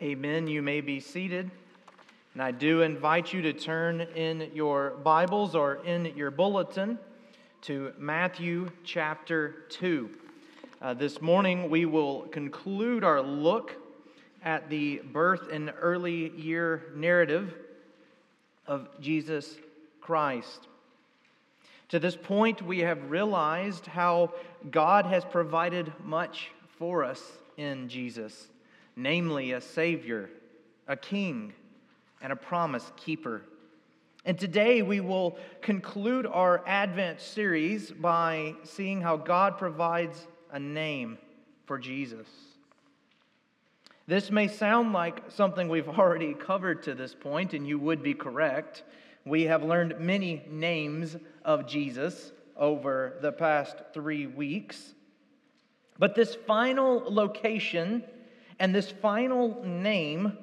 Amen. You may be seated. And I do invite you to turn in your Bibles or in your bulletin to Matthew chapter 2. Uh, this morning we will conclude our look at the birth and early year narrative of Jesus Christ. To this point, we have realized how God has provided much for us in Jesus namely a Savior, a King, and a promise keeper. And today we will conclude our Advent series by seeing how God provides a name for Jesus. This may sound like something we've already covered to this point, and you would be correct. We have learned many names of Jesus over the past three weeks. But this final location and this final name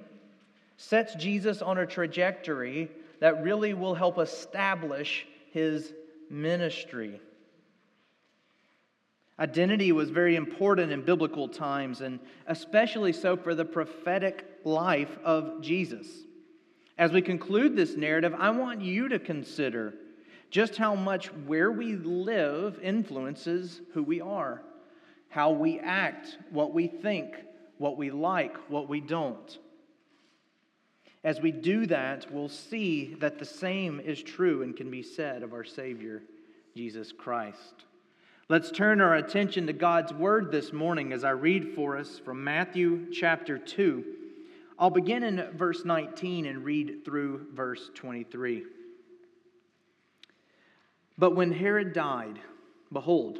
sets Jesus on a trajectory that really will help establish his ministry. Identity was very important in biblical times, and especially so for the prophetic life of Jesus. As we conclude this narrative, I want you to consider just how much where we live influences who we are, how we act, what we think, what we like, what we don't. As we do that, we'll see that the same is true and can be said of our Savior, Jesus Christ. Let's turn our attention to God's Word this morning as I read for us from Matthew chapter 2. I'll begin in verse 19 and read through verse 23. But when Herod died, behold,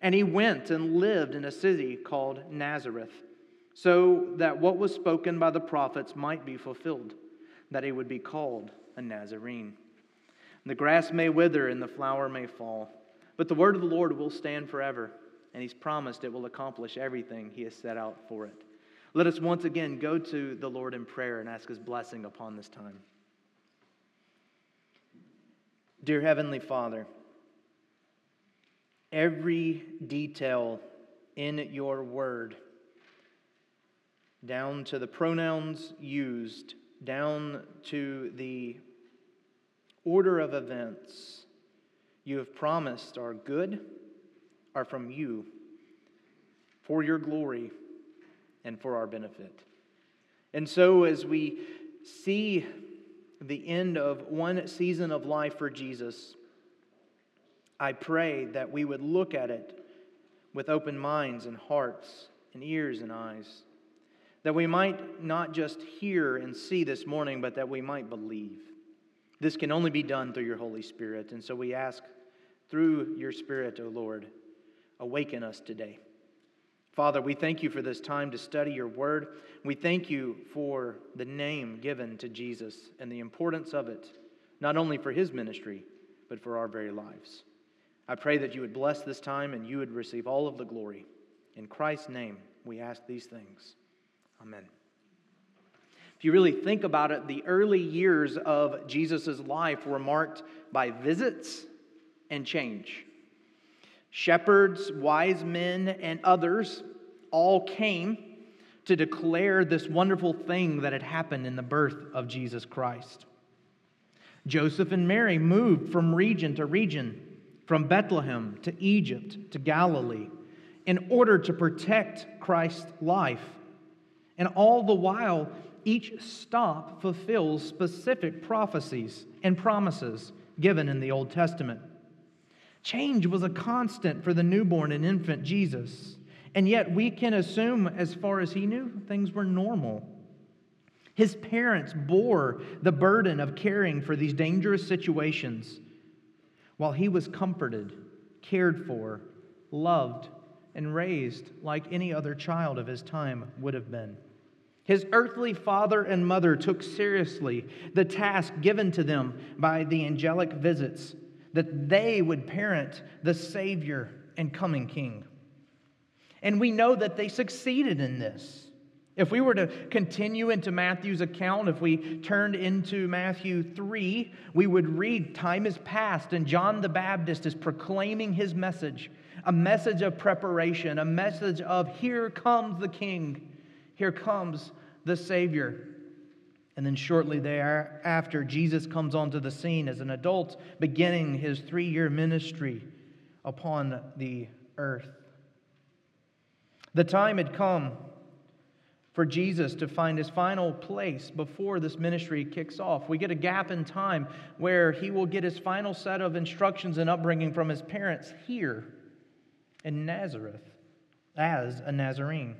And he went and lived in a city called Nazareth, so that what was spoken by the prophets might be fulfilled, that he would be called a Nazarene. The grass may wither and the flower may fall, but the word of the Lord will stand forever, and he's promised it will accomplish everything he has set out for it. Let us once again go to the Lord in prayer and ask his blessing upon this time. Dear Heavenly Father, every detail in your word, down to the pronouns used, down to the order of events you have promised are good, are from you, for your glory and for our benefit. And so, as we see the end of one season of life for Jesus, I pray that we would look at it with open minds and hearts and ears and eyes. That we might not just hear and see this morning, but that we might believe. This can only be done through your Holy Spirit. And so we ask through your Spirit, O Lord, awaken us today. Father, we thank you for this time to study your word. We thank you for the name given to Jesus and the importance of it, not only for his ministry, but for our very lives. I pray that you would bless this time and you would receive all of the glory. In Christ's name, we ask these things. Amen. If you really think about it, the early years of Jesus' life were marked by visits and change. Shepherds, wise men, and others all came to declare this wonderful thing that had happened in the birth of Jesus Christ. Joseph and Mary moved from region to region from Bethlehem to Egypt to Galilee in order to protect Christ's life. And all the while, each stop fulfills specific prophecies and promises given in the Old Testament. Change was a constant for the newborn and infant Jesus. And yet, we can assume, as far as he knew, things were normal. His parents bore the burden of caring for these dangerous situations while he was comforted, cared for, loved, and raised like any other child of his time would have been. His earthly father and mother took seriously the task given to them by the angelic visits that they would parent the Savior and coming King. And we know that they succeeded in this. If we were to continue into Matthew's account, if we turned into Matthew 3, we would read time is past, and John the Baptist is proclaiming his message a message of preparation, a message of here comes the King, here comes the Savior. And then shortly thereafter, Jesus comes onto the scene as an adult, beginning his three year ministry upon the earth. The time had come for Jesus to find his final place before this ministry kicks off. We get a gap in time where he will get his final set of instructions and upbringing from his parents here in Nazareth as a Nazarene.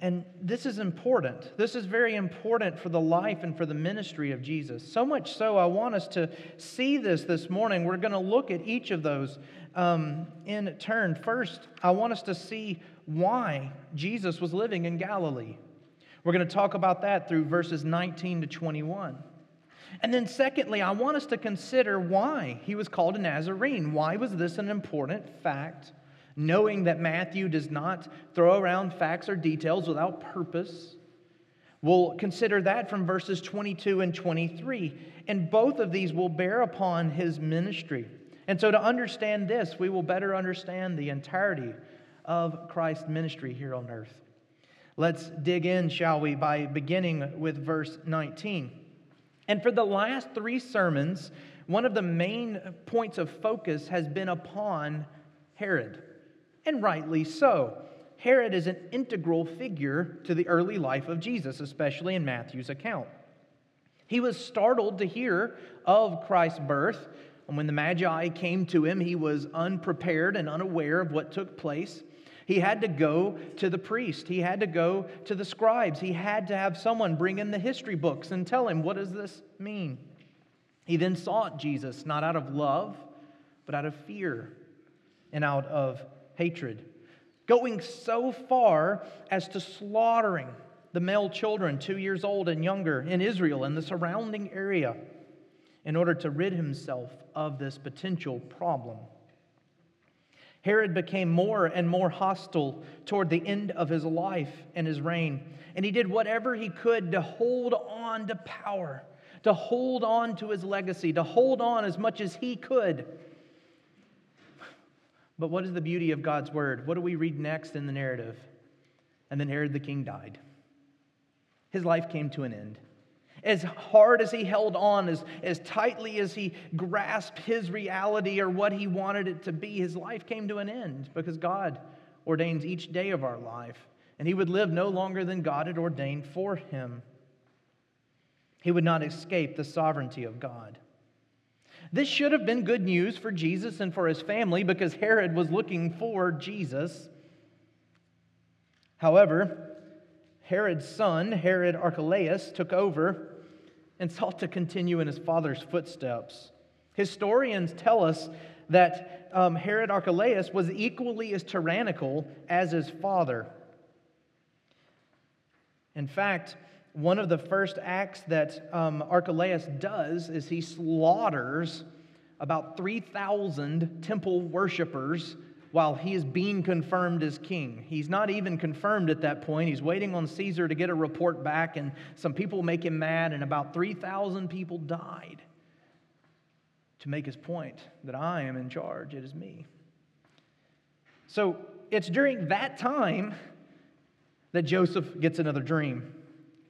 And this is important. This is very important for the life and for the ministry of Jesus. So much so, I want us to see this this morning. We're going to look at each of those um, in turn. First, I want us to see why Jesus was living in Galilee. We're going to talk about that through verses 19 to 21. And then, secondly, I want us to consider why he was called a Nazarene. Why was this an important fact? knowing that Matthew does not throw around facts or details without purpose. We'll consider that from verses 22 and 23. And both of these will bear upon his ministry. And so, to understand this, we will better understand the entirety of Christ's ministry here on earth. Let's dig in, shall we, by beginning with verse 19. And for the last three sermons, one of the main points of focus has been upon Herod and rightly so. Herod is an integral figure to the early life of Jesus, especially in Matthew's account. He was startled to hear of Christ's birth, and when the Magi came to him, he was unprepared and unaware of what took place. He had to go to the priest. He had to go to the scribes. He had to have someone bring in the history books and tell him, what does this mean? He then sought Jesus, not out of love, but out of fear and out of hatred, going so far as to slaughtering the male children two years old and younger in Israel and the surrounding area in order to rid himself of this potential problem. Herod became more and more hostile toward the end of his life and his reign, and he did whatever he could to hold on to power, to hold on to his legacy, to hold on as much as he could but what is the beauty of God's word? What do we read next in the narrative? And then Herod the king died. His life came to an end. As hard as he held on, as, as tightly as he grasped his reality or what he wanted it to be, his life came to an end because God ordains each day of our life. And he would live no longer than God had ordained for him. He would not escape the sovereignty of God. This should have been good news for Jesus and for his family because Herod was looking for Jesus. However, Herod's son, Herod Archelaus, took over and sought to continue in his father's footsteps. Historians tell us that um, Herod Archelaus was equally as tyrannical as his father. In fact, one of the first acts that um, Archelaus does is he slaughters about 3,000 temple worshippers while he is being confirmed as king. He's not even confirmed at that point. He's waiting on Caesar to get a report back, and some people make him mad, and about 3,000 people died to make his point that I am in charge, it is me. So it's during that time that Joseph gets another dream.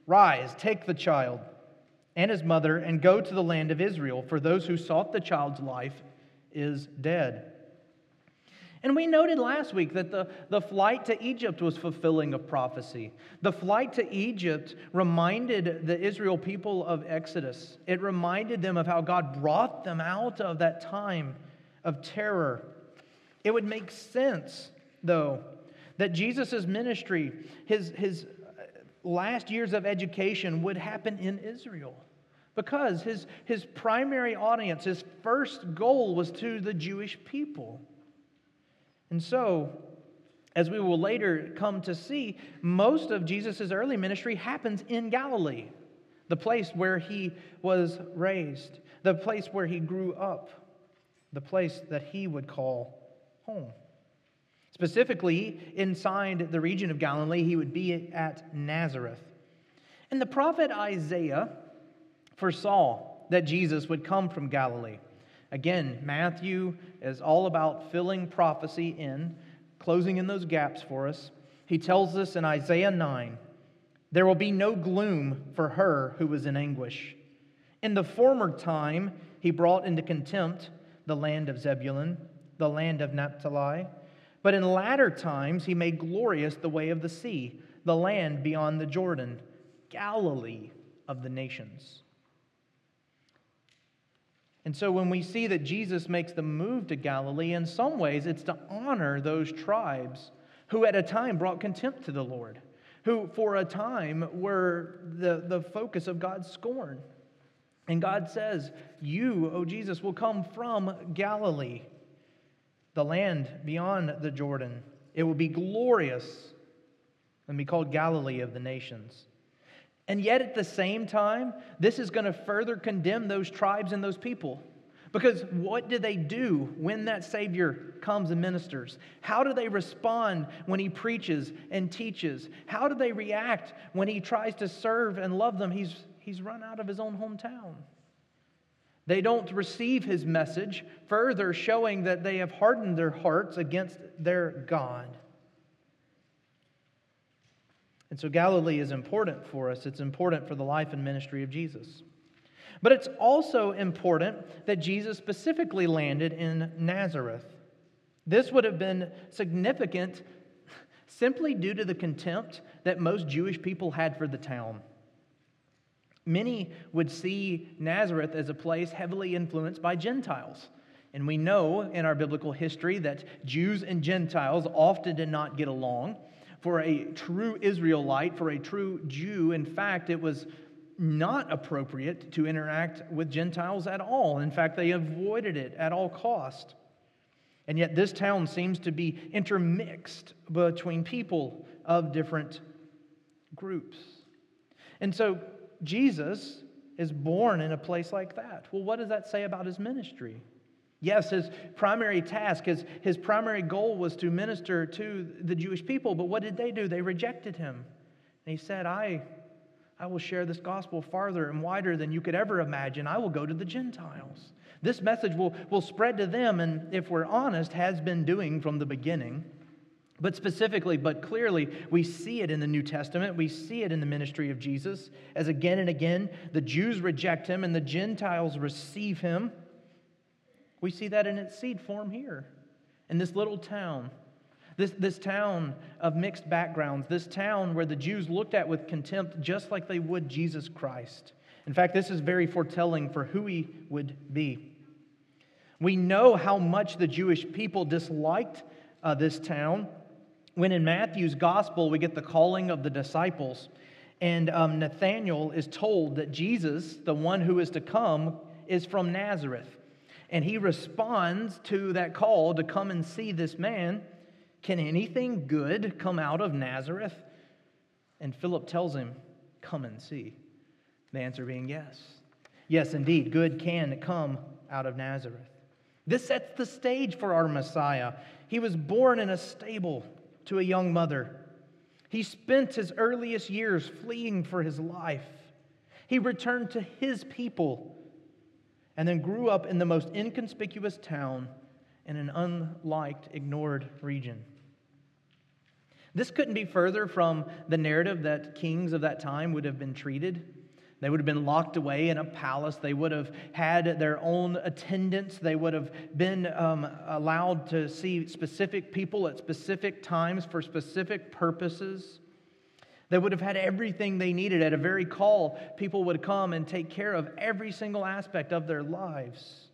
Rise, take the child and his mother, and go to the land of Israel, for those who sought the child's life is dead. And we noted last week that the, the flight to Egypt was fulfilling a prophecy. The flight to Egypt reminded the Israel people of Exodus. It reminded them of how God brought them out of that time of terror. It would make sense, though, that Jesus' ministry, his, his uh, last years of education would happen in Israel because his, his primary audience, his first goal was to the Jewish people. And so, As we will later come to see, most of Jesus' early ministry happens in Galilee, the place where he was raised, the place where he grew up, the place that he would call home. Specifically, inside the region of Galilee, he would be at Nazareth. And the prophet Isaiah foresaw that Jesus would come from Galilee. Again, Matthew is all about filling prophecy in, closing in those gaps for us. He tells us in Isaiah 9 there will be no gloom for her who was in anguish. In the former time, he brought into contempt the land of Zebulun, the land of Naphtali. But in latter times, he made glorious the way of the sea, the land beyond the Jordan, Galilee of the nations. And so when we see that Jesus makes the move to Galilee, in some ways it's to honor those tribes who at a time brought contempt to the Lord, who for a time were the, the focus of God's scorn. And God says, You, O Jesus, will come from Galilee, the land beyond the Jordan. It will be glorious and be called Galilee of the nations. And yet, at the same time, this is going to further condemn those tribes and those people. Because what do they do when that Savior comes and ministers? How do they respond when he preaches and teaches? How do they react when he tries to serve and love them? He's, he's run out of his own hometown. They don't receive his message, further showing that they have hardened their hearts against their God. And so Galilee is important for us. It's important for the life and ministry of Jesus. But it's also important that Jesus specifically landed in Nazareth. This would have been significant simply due to the contempt that most Jewish people had for the town. Many would see Nazareth as a place heavily influenced by Gentiles. And we know in our biblical history that Jews and Gentiles often did not get along for a true Israelite, for a true Jew, in fact, it was not appropriate to interact with Gentiles at all. In fact, they avoided it at all cost. And yet, this town seems to be intermixed between people of different groups. And so, Jesus is born in a place like that. Well, what does that say about his ministry? Yes, his primary task, his, his primary goal was to minister to the Jewish people, but what did they do? They rejected him. And he said, I, I will share this gospel farther and wider than you could ever imagine. I will go to the Gentiles. This message will, will spread to them, and if we're honest, has been doing from the beginning. But specifically, but clearly, we see it in the New Testament. We see it in the ministry of Jesus, as again and again the Jews reject him and the Gentiles receive him. We see that in its seed form here, in this little town. This, this town of mixed backgrounds, this town where the Jews looked at with contempt just like they would Jesus Christ. In fact, this is very foretelling for who he would be. We know how much the Jewish people disliked uh, this town when in Matthew's gospel we get the calling of the disciples. And um, Nathanael is told that Jesus, the one who is to come, is from Nazareth. And he responds to that call to come and see this man. Can anything good come out of Nazareth? And Philip tells him, Come and see. The answer being yes. Yes, indeed, good can come out of Nazareth. This sets the stage for our Messiah. He was born in a stable to a young mother. He spent his earliest years fleeing for his life. He returned to his people and then grew up in the most inconspicuous town in an unliked, ignored region. This couldn't be further from the narrative that kings of that time would have been treated. They would have been locked away in a palace. They would have had their own attendants. They would have been um, allowed to see specific people at specific times for specific purposes. They would have had everything they needed. At a very call, people would come and take care of every single aspect of their lives.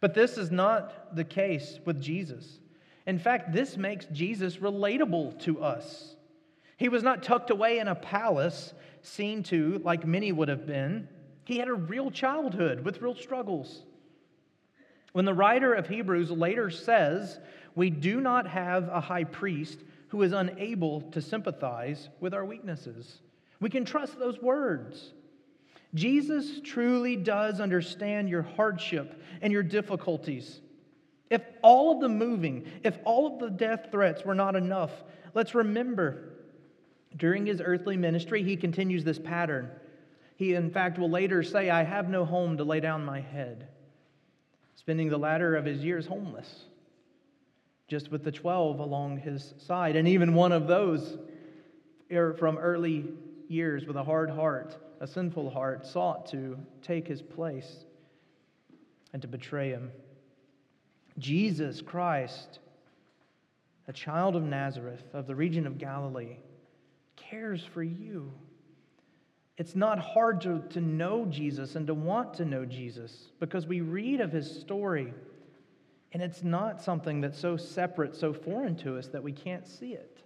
But this is not the case with Jesus. In fact, this makes Jesus relatable to us. He was not tucked away in a palace, seen to like many would have been. He had a real childhood with real struggles. When the writer of Hebrews later says, We do not have a high priest who is unable to sympathize with our weaknesses. We can trust those words. Jesus truly does understand your hardship and your difficulties. If all of the moving, if all of the death threats were not enough, let's remember during his earthly ministry, he continues this pattern. He, in fact, will later say, I have no home to lay down my head, spending the latter of his years homeless, just with the 12 along his side. And even one of those er, from early years with a hard heart a sinful heart, sought to take his place and to betray him. Jesus Christ, a child of Nazareth, of the region of Galilee, cares for you. It's not hard to, to know Jesus and to want to know Jesus because we read of his story, and it's not something that's so separate, so foreign to us that we can't see it.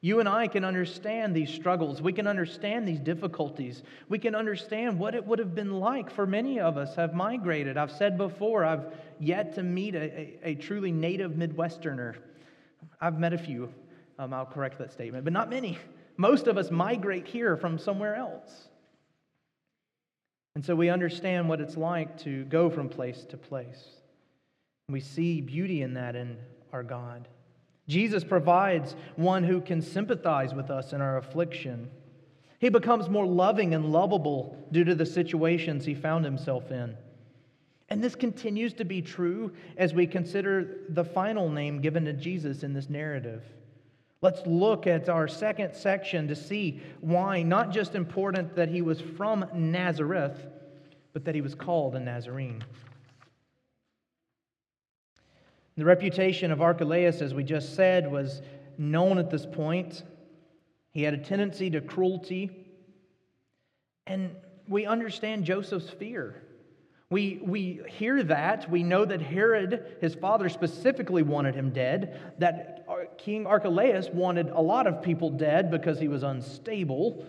You and I can understand these struggles. We can understand these difficulties. We can understand what it would have been like for many of us have migrated. I've said before, I've yet to meet a, a, a truly native Midwesterner. I've met a few. Um, I'll correct that statement, but not many. Most of us migrate here from somewhere else. And so we understand what it's like to go from place to place. We see beauty in that in our God. Jesus provides one who can sympathize with us in our affliction. He becomes more loving and lovable due to the situations he found himself in. And this continues to be true as we consider the final name given to Jesus in this narrative. Let's look at our second section to see why not just important that he was from Nazareth, but that he was called a Nazarene. The reputation of Archelaus, as we just said, was known at this point. He had a tendency to cruelty. And we understand Joseph's fear. We, we hear that. We know that Herod, his father, specifically wanted him dead, that King Archelaus wanted a lot of people dead because he was unstable.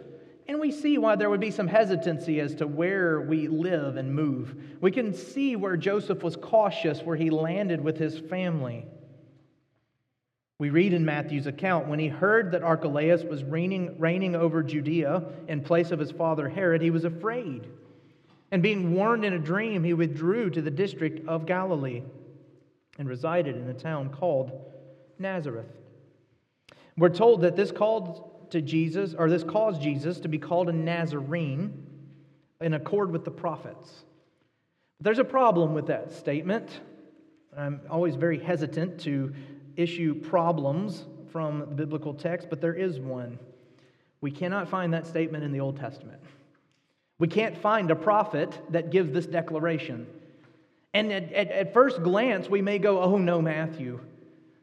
And we see why there would be some hesitancy as to where we live and move. We can see where Joseph was cautious, where he landed with his family. We read in Matthew's account when he heard that Archelaus was reigning, reigning over Judea in place of his father Herod, he was afraid. And being warned in a dream, he withdrew to the district of Galilee and resided in a town called Nazareth. We're told that this called to Jesus, or this caused Jesus to be called a Nazarene in accord with the prophets. There's a problem with that statement. I'm always very hesitant to issue problems from the biblical text, but there is one. We cannot find that statement in the Old Testament. We can't find a prophet that gives this declaration. And at, at, at first glance, we may go, oh no, Matthew.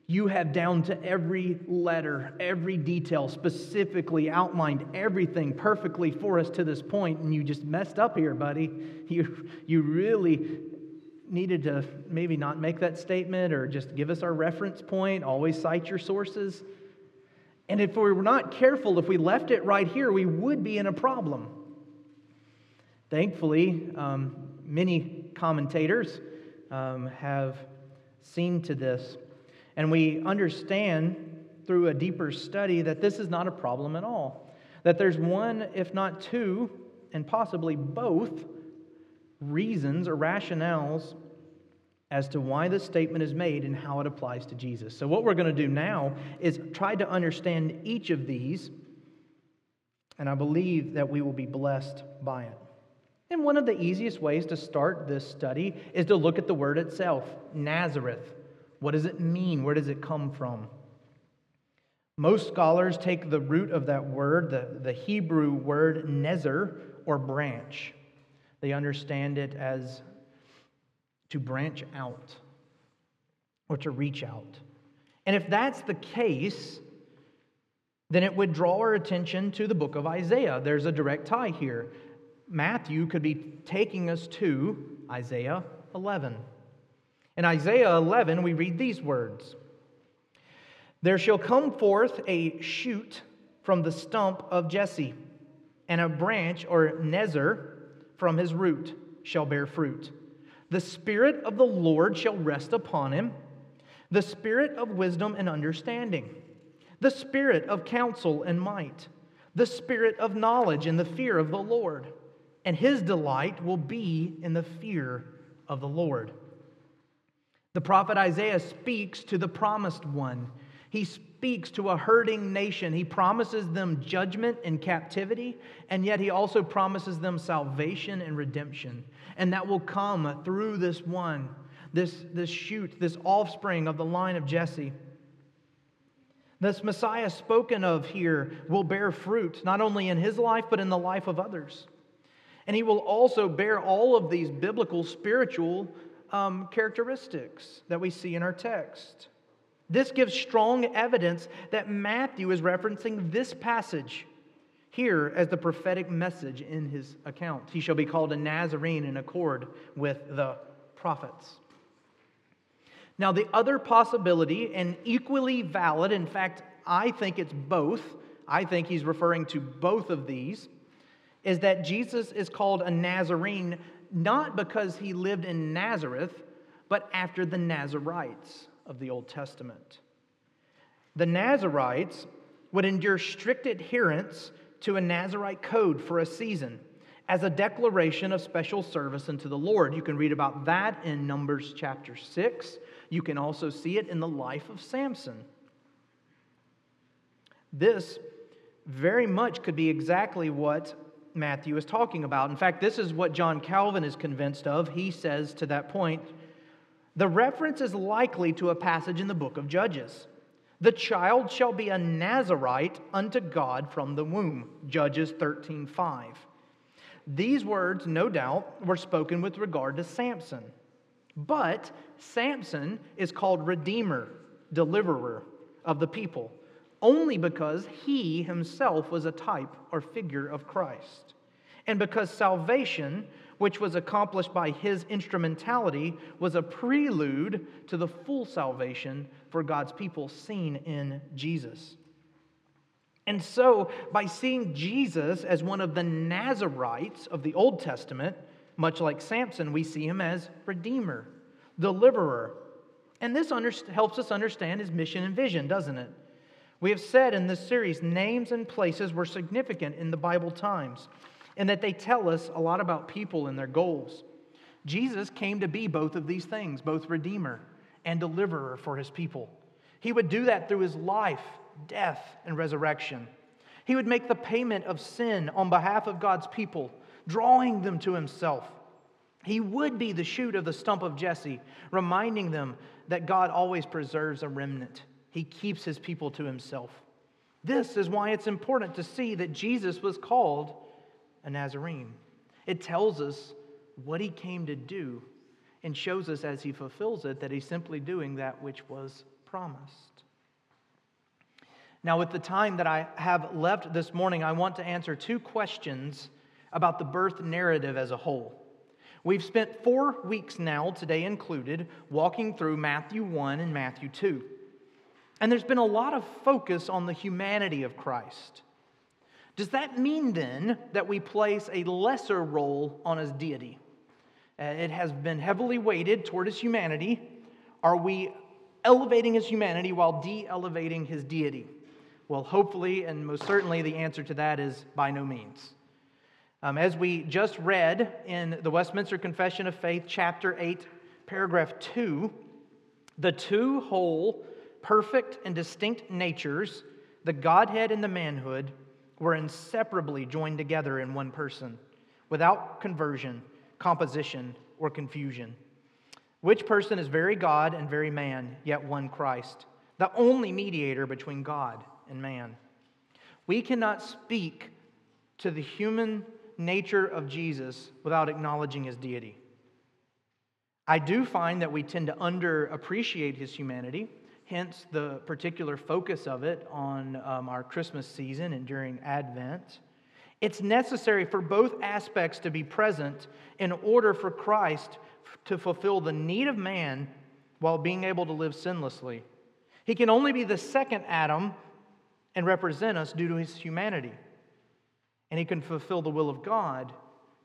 You have down to every letter, every detail, specifically outlined everything perfectly for us to this point, and you just messed up here, buddy. You, you really needed to maybe not make that statement or just give us our reference point, always cite your sources. And if we were not careful, if we left it right here, we would be in a problem. Thankfully, um, many commentators um, have seen to this. And we understand through a deeper study that this is not a problem at all. That there's one, if not two, and possibly both reasons or rationales as to why this statement is made and how it applies to Jesus. So, what we're going to do now is try to understand each of these, and I believe that we will be blessed by it. And one of the easiest ways to start this study is to look at the word itself Nazareth. What does it mean? Where does it come from? Most scholars take the root of that word, the, the Hebrew word nezer, or branch. They understand it as to branch out or to reach out. And if that's the case, then it would draw our attention to the book of Isaiah. There's a direct tie here. Matthew could be taking us to Isaiah 11. In Isaiah 11, we read these words There shall come forth a shoot from the stump of Jesse, and a branch or nezer from his root shall bear fruit. The Spirit of the Lord shall rest upon him, the spirit of wisdom and understanding, the spirit of counsel and might, the spirit of knowledge and the fear of the Lord. And his delight will be in the fear of the Lord. The prophet Isaiah speaks to the promised one. He speaks to a hurting nation. He promises them judgment and captivity, and yet he also promises them salvation and redemption. And that will come through this one this, this shoot, this offspring of the line of Jesse. This Messiah spoken of here will bear fruit, not only in his life, but in the life of others. And he will also bear all of these biblical, spiritual um, characteristics that we see in our text. This gives strong evidence that Matthew is referencing this passage here as the prophetic message in his account. He shall be called a Nazarene in accord with the prophets. Now, the other possibility, and equally valid, in fact, I think it's both, I think he's referring to both of these, is that Jesus is called a Nazarene not because he lived in Nazareth, but after the Nazarites of the Old Testament. The Nazarites would endure strict adherence to a Nazarite code for a season as a declaration of special service unto the Lord. You can read about that in Numbers chapter 6. You can also see it in the life of Samson. This very much could be exactly what Matthew is talking about. In fact, this is what John Calvin is convinced of. He says to that point, the reference is likely to a passage in the book of Judges. The child shall be a Nazarite unto God from the womb. Judges 13:5. These words, no doubt, were spoken with regard to Samson. But Samson is called Redeemer, deliverer of the people, only because he himself was a type or figure of Christ. And because salvation, which was accomplished by his instrumentality, was a prelude to the full salvation for God's people seen in Jesus. And so, by seeing Jesus as one of the Nazarites of the Old Testament, much like Samson, we see him as Redeemer, Deliverer. And this under- helps us understand his mission and vision, doesn't it? We have said in this series, names and places were significant in the Bible times, and that they tell us a lot about people and their goals. Jesus came to be both of these things, both Redeemer and Deliverer for his people. He would do that through his life death, and resurrection. He would make the payment of sin on behalf of God's people, drawing them to himself. He would be the shoot of the stump of Jesse, reminding them that God always preserves a remnant. He keeps his people to himself. This is why it's important to see that Jesus was called a Nazarene. It tells us what he came to do and shows us as he fulfills it that he's simply doing that which was promised. Now, with the time that I have left this morning, I want to answer two questions about the birth narrative as a whole. We've spent four weeks now, today included, walking through Matthew 1 and Matthew 2. And there's been a lot of focus on the humanity of Christ. Does that mean then that we place a lesser role on his deity? Uh, it has been heavily weighted toward his humanity. Are we elevating his humanity while de elevating his deity? Well, hopefully and most certainly the answer to that is by no means. Um, as we just read in the Westminster Confession of Faith, chapter 8, paragraph 2, the two whole, perfect, and distinct natures, the Godhead and the manhood, were inseparably joined together in one person, without conversion, composition, or confusion. Which person is very God and very man, yet one Christ, the only mediator between God and man. We cannot speak to the human nature of Jesus without acknowledging his deity. I do find that we tend to underappreciate his humanity, hence the particular focus of it on um, our Christmas season and during Advent. It's necessary for both aspects to be present in order for Christ to fulfill the need of man while being able to live sinlessly. He can only be the second Adam and represent us due to his humanity. And he can fulfill the will of God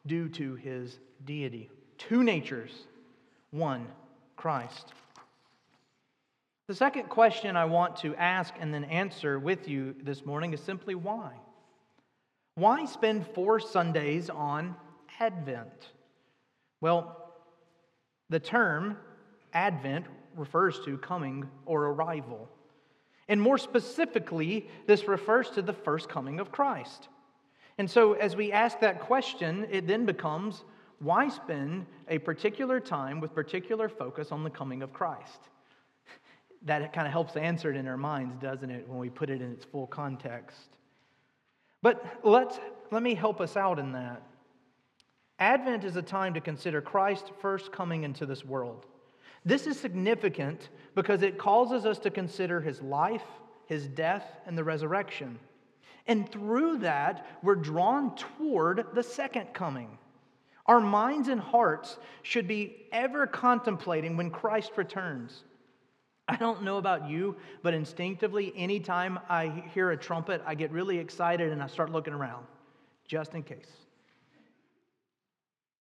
due to his deity. Two natures, one, Christ. The second question I want to ask and then answer with you this morning is simply why? Why spend four Sundays on Advent? Well, the term Advent refers to coming or arrival. And more specifically, this refers to the first coming of Christ. And so, as we ask that question, it then becomes why spend a particular time with particular focus on the coming of Christ? That kind of helps answer it in our minds, doesn't it, when we put it in its full context? But let's, let me help us out in that. Advent is a time to consider Christ first coming into this world. This is significant because it causes us to consider his life, his death, and the resurrection. And through that, we're drawn toward the second coming. Our minds and hearts should be ever contemplating when Christ returns. I don't know about you, but instinctively, anytime I hear a trumpet, I get really excited and I start looking around, just in case.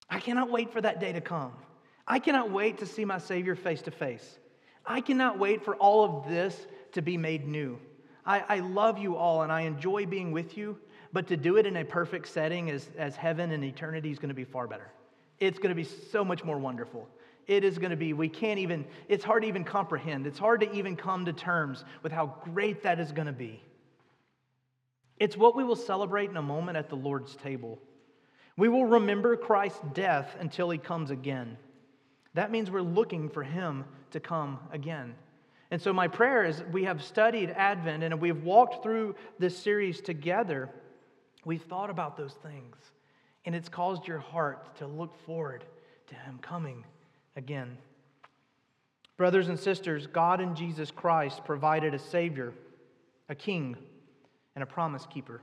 I cannot wait for that day to come. I cannot wait to see my Savior face to face. I cannot wait for all of this to be made new. I, I, love you all and I enjoy being with you, but to do it in a perfect setting as, as heaven and eternity is going to be far better. It's going to be so much more wonderful. It is going to be, we can't even, it's hard to even comprehend. It's hard to even come to terms with how great that is going to be. It's what we will celebrate in a moment at the Lord's table. We will remember Christ's death until he comes again. That means we're looking for him to come again. And so, my prayer is we have studied Advent and we've walked through this series together. We've thought about those things, and it's caused your heart to look forward to him coming again. Brothers and sisters, God in Jesus Christ provided a Savior, a King, and a promise keeper.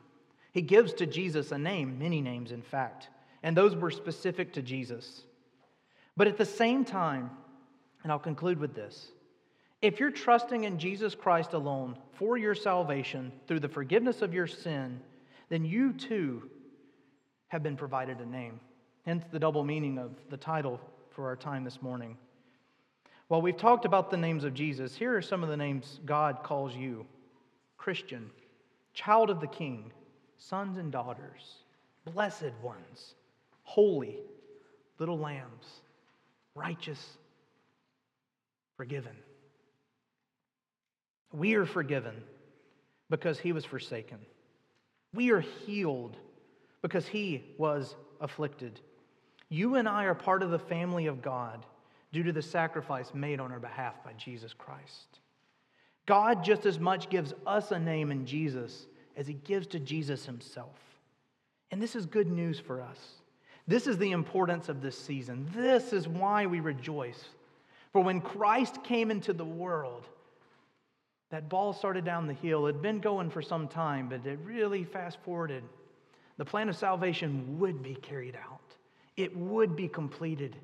He gives to Jesus a name, many names, in fact, and those were specific to Jesus. But at the same time, and I'll conclude with this if you're trusting in Jesus Christ alone for your salvation through the forgiveness of your sin, then you too have been provided a name. Hence the double meaning of the title for our time this morning. While we've talked about the names of Jesus, here are some of the names God calls you Christian, child of the King, sons and daughters, blessed ones, holy, little lambs, righteous, forgiven. We are forgiven because he was forsaken. We are healed because he was afflicted. You and I are part of the family of God due to the sacrifice made on our behalf by Jesus Christ. God just as much gives us a name in Jesus as he gives to Jesus himself. And this is good news for us. This is the importance of this season. This is why we rejoice. For when Christ came into the world, that ball started down the hill. It had been going for some time, but it really fast forwarded. The plan of salvation would be carried out it would be completed,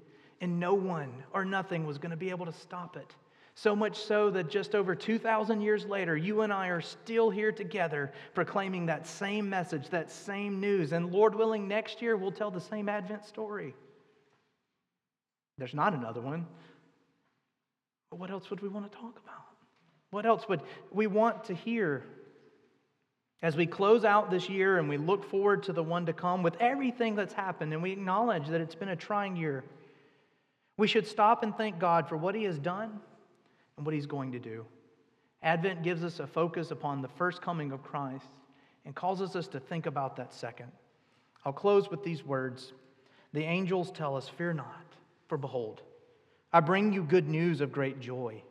and no one or nothing was going to be able to stop it. So much so that just over 2,000 years later, you and I are still here together proclaiming that same message, that same news. And Lord willing, next year we'll tell the same Advent story. There's not another one. But what else would we want to talk about? What else would we want to hear? As we close out this year and we look forward to the one to come with everything that's happened, and we acknowledge that it's been a trying year, we should stop and thank God for what He has done and what He's going to do. Advent gives us a focus upon the first coming of Christ and causes us to think about that second. I'll close with these words The angels tell us, Fear not, for behold, I bring you good news of great joy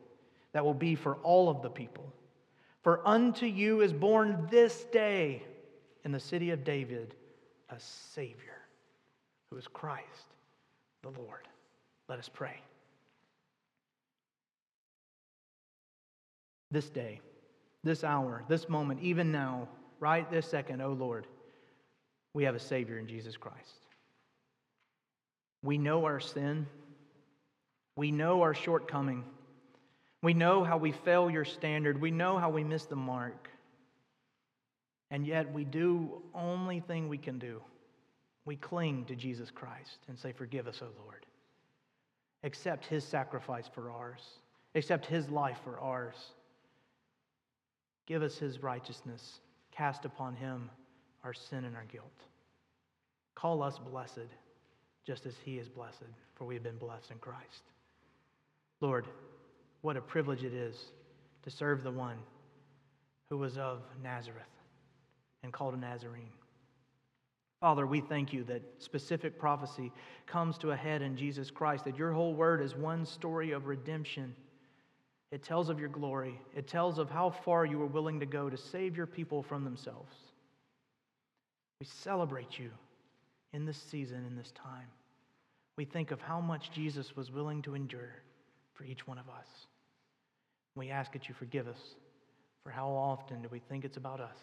that will be for all of the people. For unto you is born this day in the city of David a Savior, who is Christ the Lord. Let us pray. This day, this hour, this moment, even now, right this second, oh Lord, we have a Savior in Jesus Christ. We know our sin, we know our shortcoming. We know how we fail your standard. We know how we miss the mark. And yet we do only thing we can do. We cling to Jesus Christ and say, Forgive us, O Lord. Accept his sacrifice for ours. accept his life for ours. Give us his righteousness. Cast upon him our sin and our guilt. Call us blessed, just as he is blessed, for we have been blessed in Christ. Lord, what a privilege it is to serve the one who was of Nazareth and called a Nazarene. Father, we thank you that specific prophecy comes to a head in Jesus Christ, that your whole word is one story of redemption. It tells of your glory, it tells of how far you were willing to go to save your people from themselves. We celebrate you in this season, in this time. We think of how much Jesus was willing to endure for each one of us. We ask that you forgive us for how often do we think it's about us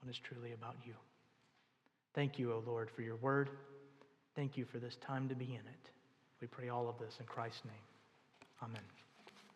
when it's truly about you. Thank you, O Lord, for your word. Thank you for this time to be in it. We pray all of this in Christ's name. Amen.